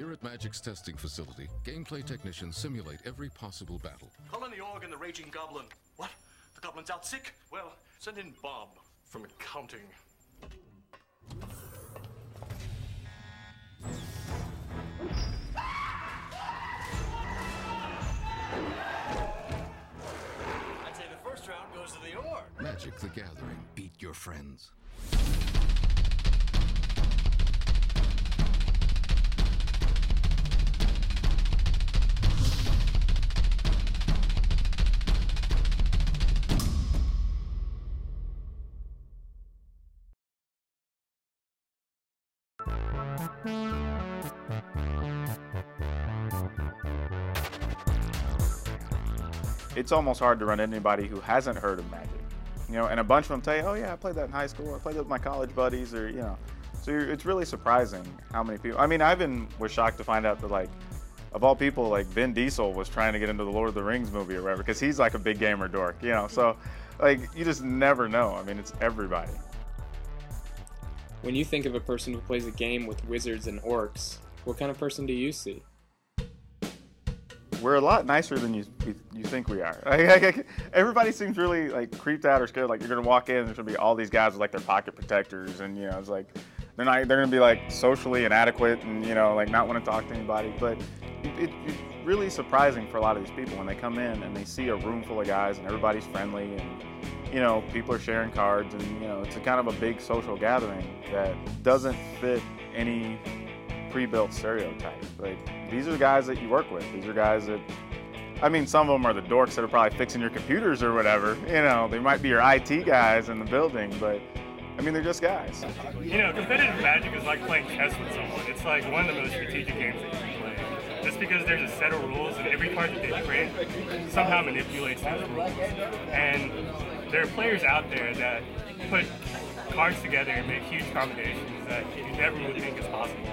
Here at Magic's testing facility, gameplay technicians simulate every possible battle. Calling the org and the raging goblin. What? The goblin's out sick? Well, send in Bob from accounting. I'd say the first round goes to the org. Magic the Gathering. Beat your friends. It's almost hard to run anybody who hasn't heard of Magic. You know, and a bunch of them tell you, "Oh yeah, I played that in high school. I played that with my college buddies," or you know. So it's really surprising how many people. I mean, I even was shocked to find out that like, of all people, like Vin Diesel was trying to get into the Lord of the Rings movie or whatever, because he's like a big gamer dork. You know, so like you just never know. I mean, it's everybody. When you think of a person who plays a game with wizards and orcs, what kind of person do you see? we're a lot nicer than you you think we are. Everybody seems really like creeped out or scared. Like you're gonna walk in, there's gonna be all these guys with like their pocket protectors, and you know, it's like they're not they're gonna be like socially inadequate and you know like not want to talk to anybody. But it, it, it's really surprising for a lot of these people when they come in and they see a room full of guys and everybody's friendly and you know people are sharing cards and you know it's a kind of a big social gathering that doesn't fit any pre-built stereotype. Like these are the guys that you work with. These are guys that, I mean, some of them are the dorks that are probably fixing your computers or whatever. You know, they might be your IT guys in the building, but I mean, they're just guys. You know, competitive Magic is like playing chess with someone. It's like one of the most strategic games that you can play. Just because there's a set of rules and every card that they print somehow manipulates those rules. And there are players out there that put cards together and make huge combinations that you never would think is possible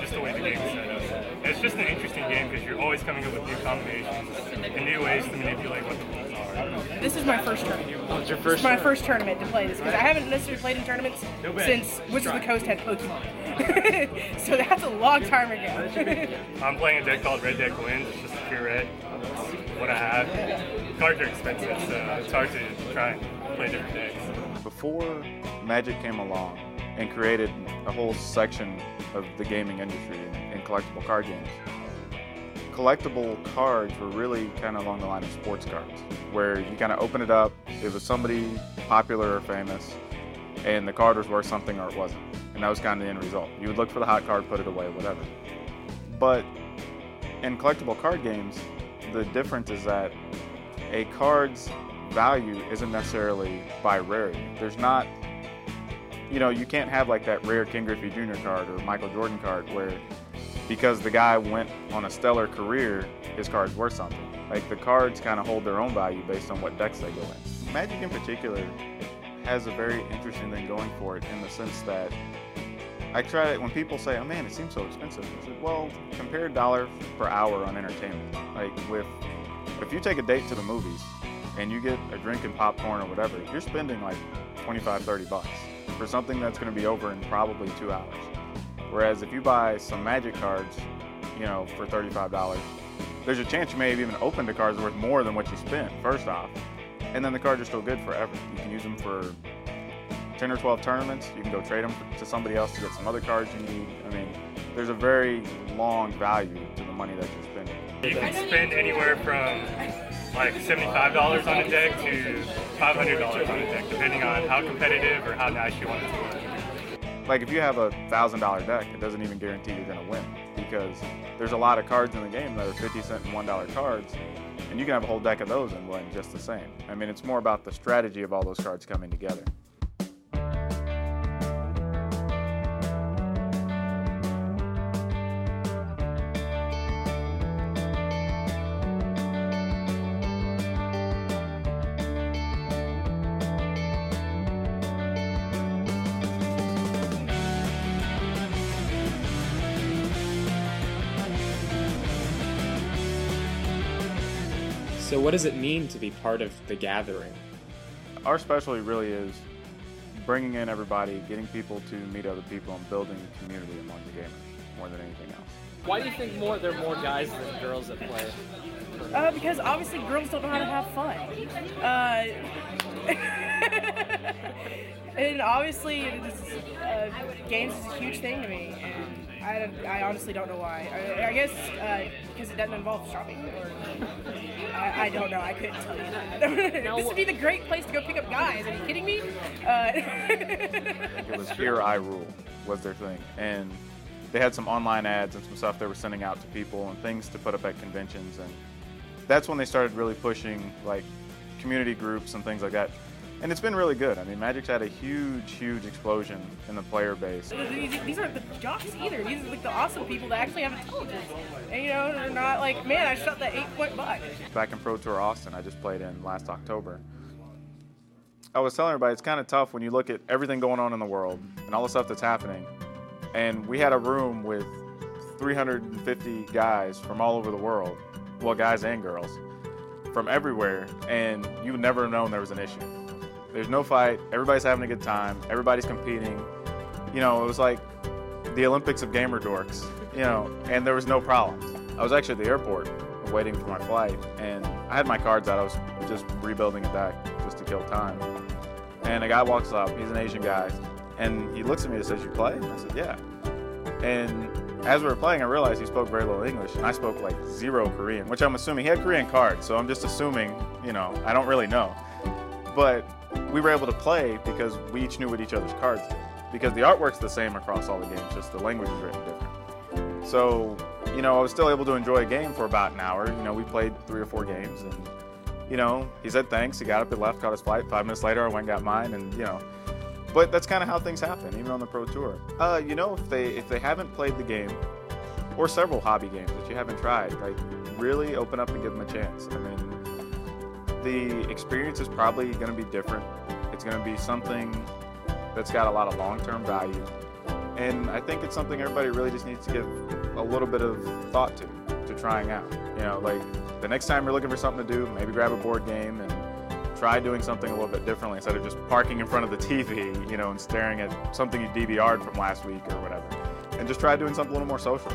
just the way the game is set up. it's just an interesting game because you're always coming up with new combinations and new ways to manipulate what the rules are. This is my first tournament. What's your first? It's my first tournament to play this because I haven't necessarily played in tournaments since Wizards of the Coast had Pokemon. so that's a long time ago. I'm playing a deck called Red Deck Wins. It's just pure red. What I have. Cards are expensive, so it's hard to try and play different decks. Before Magic came along and created a whole section of the gaming industry in collectible card games. Collectible cards were really kind of along the line of sports cards, where you kind of open it up, it was somebody popular or famous, and the card was worth something or it wasn't. And that was kind of the end result. You would look for the hot card, put it away, whatever. But in collectible card games, the difference is that a card's value isn't necessarily by rarity. There's not you know, you can't have like that rare Ken Griffey Jr. card or Michael Jordan card where because the guy went on a stellar career, his card's worth something. Like the cards kind of hold their own value based on what decks they go in. Magic in particular has a very interesting thing going for it in the sense that I try to, when people say, "Oh man, it seems so expensive." I said, "Well, compare dollar per hour on entertainment. Like with if you take a date to the movies and you get a drink and popcorn or whatever, you're spending like 25, 30 bucks for something that's going to be over in probably two hours. Whereas if you buy some magic cards, you know, for $35, there's a chance you may have even opened the cards worth more than what you spent, first off. And then the cards are still good forever. You can use them for 10 or 12 tournaments. You can go trade them to somebody else to get some other cards you need. I mean, there's a very long value to the money that you're spending. You can spend anywhere from like $75 on a deck to $500 on a deck, depending on how competitive or how nice you want it to look. Like if you have a thousand dollar deck, it doesn't even guarantee you're gonna win because there's a lot of cards in the game that are 50 cent and one dollar cards, and you can have a whole deck of those and win just the same. I mean, it's more about the strategy of all those cards coming together. So, what does it mean to be part of the gathering? Our specialty really is bringing in everybody, getting people to meet other people, and building a community among the gamers more than anything else. Why do you think more there are more guys than girls that play? Uh, because obviously girls don't know how to have fun. Uh, and obviously, it's, uh, games is a huge thing to me, and I, I honestly don't know why. I, I guess because it doesn't involve shopping. Or, I, I don't know. I couldn't tell you that. this would be the great place to go pick up guys. Are you kidding me? Uh, It was Here I Rule was their thing. And they had some online ads and some stuff they were sending out to people and things to put up at conventions. And that's when they started really pushing like community groups and things like that. And it's been really good. I mean, Magic's had a huge, huge explosion in the player base. these, aren't the jocks either. These are like the awesome people that actually have intelligence. And you know, they're not like, man, I shot that eight point buck. Back in Pro Tour Austin, I just played in last October. I was telling everybody it's kind of tough when you look at everything going on in the world and all the stuff that's happening. And we had a room with 350 guys from all over the world, well, guys and girls, from everywhere, and you never known there was an issue. There's no fight, everybody's having a good time, everybody's competing. You know, it was like the Olympics of gamer dorks, you know, and there was no problems. I was actually at the airport waiting for my flight, and I had my cards out. I was just rebuilding a deck just to kill time. And a guy walks up, he's an Asian guy, and he looks at me and says, You play? I said, Yeah. And as we were playing, I realized he spoke very little English, and I spoke like zero Korean, which I'm assuming he had Korean cards, so I'm just assuming, you know, I don't really know. But we were able to play because we each knew what each other's cards did. Because the artwork's the same across all the games, just the language is written different. So, you know, I was still able to enjoy a game for about an hour. You know, we played three or four games, and you know, he said thanks. He got up and left, caught his flight. Five minutes later, I went and got mine, and you know, but that's kind of how things happen, even on the pro tour. Uh, you know, if they if they haven't played the game, or several hobby games that you haven't tried, like really open up and give them a chance. I mean, the experience is probably going to be different. It's going to be something that's got a lot of long-term value, and I think it's something everybody really just needs to give a little bit of thought to, to trying out. You know, like the next time you're looking for something to do, maybe grab a board game and try doing something a little bit differently instead of just parking in front of the TV, you know, and staring at something you DVR'd from last week or whatever. And just try doing something a little more social.